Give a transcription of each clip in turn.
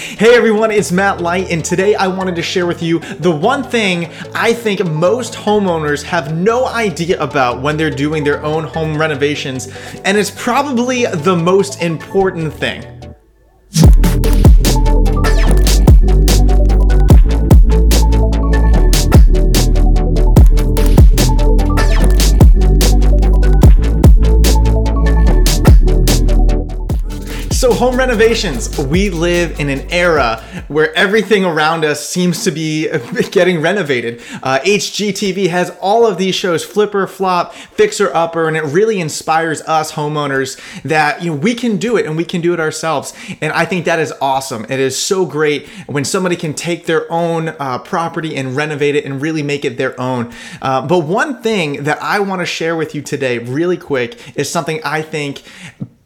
Hey everyone, it's Matt Light, and today I wanted to share with you the one thing I think most homeowners have no idea about when they're doing their own home renovations, and it's probably the most important thing. So, home renovations, we live in an era where everything around us seems to be getting renovated. Uh, HGTV has all of these shows Flip or Flop, Fixer Upper, and it really inspires us homeowners that you know, we can do it and we can do it ourselves. And I think that is awesome. It is so great when somebody can take their own uh, property and renovate it and really make it their own. Uh, but one thing that I want to share with you today, really quick, is something I think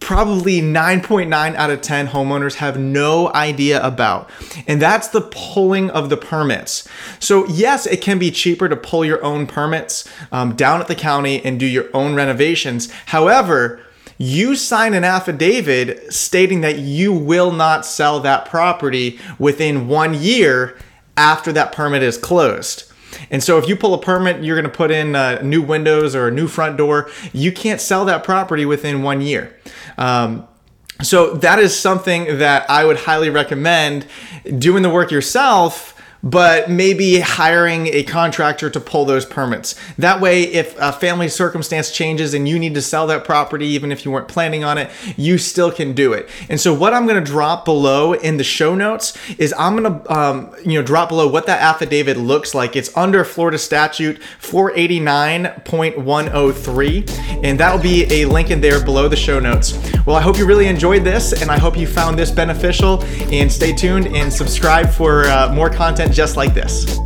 probably 9.9 out of 10 homeowners have no idea about. And that's the pulling of the permits. So, yes, it can be cheaper to pull your own permits um, down at the county and do your own renovations. However, you sign an affidavit stating that you will not sell that property within one year after that permit is closed. And so if you pull a permit, you're going to put in uh, new windows or a new front door, you can't sell that property within one year. Um, so that is something that I would highly recommend doing the work yourself but maybe hiring a contractor to pull those permits. That way, if a family circumstance changes and you need to sell that property, even if you weren't planning on it, you still can do it. And so, what I'm going to drop below in the show notes is I'm going to, um, you know, drop below what that affidavit looks like. It's under Florida Statute 489.103, and that'll be a link in there below the show notes. Well, I hope you really enjoyed this, and I hope you found this beneficial. And stay tuned and subscribe for uh, more content just like this.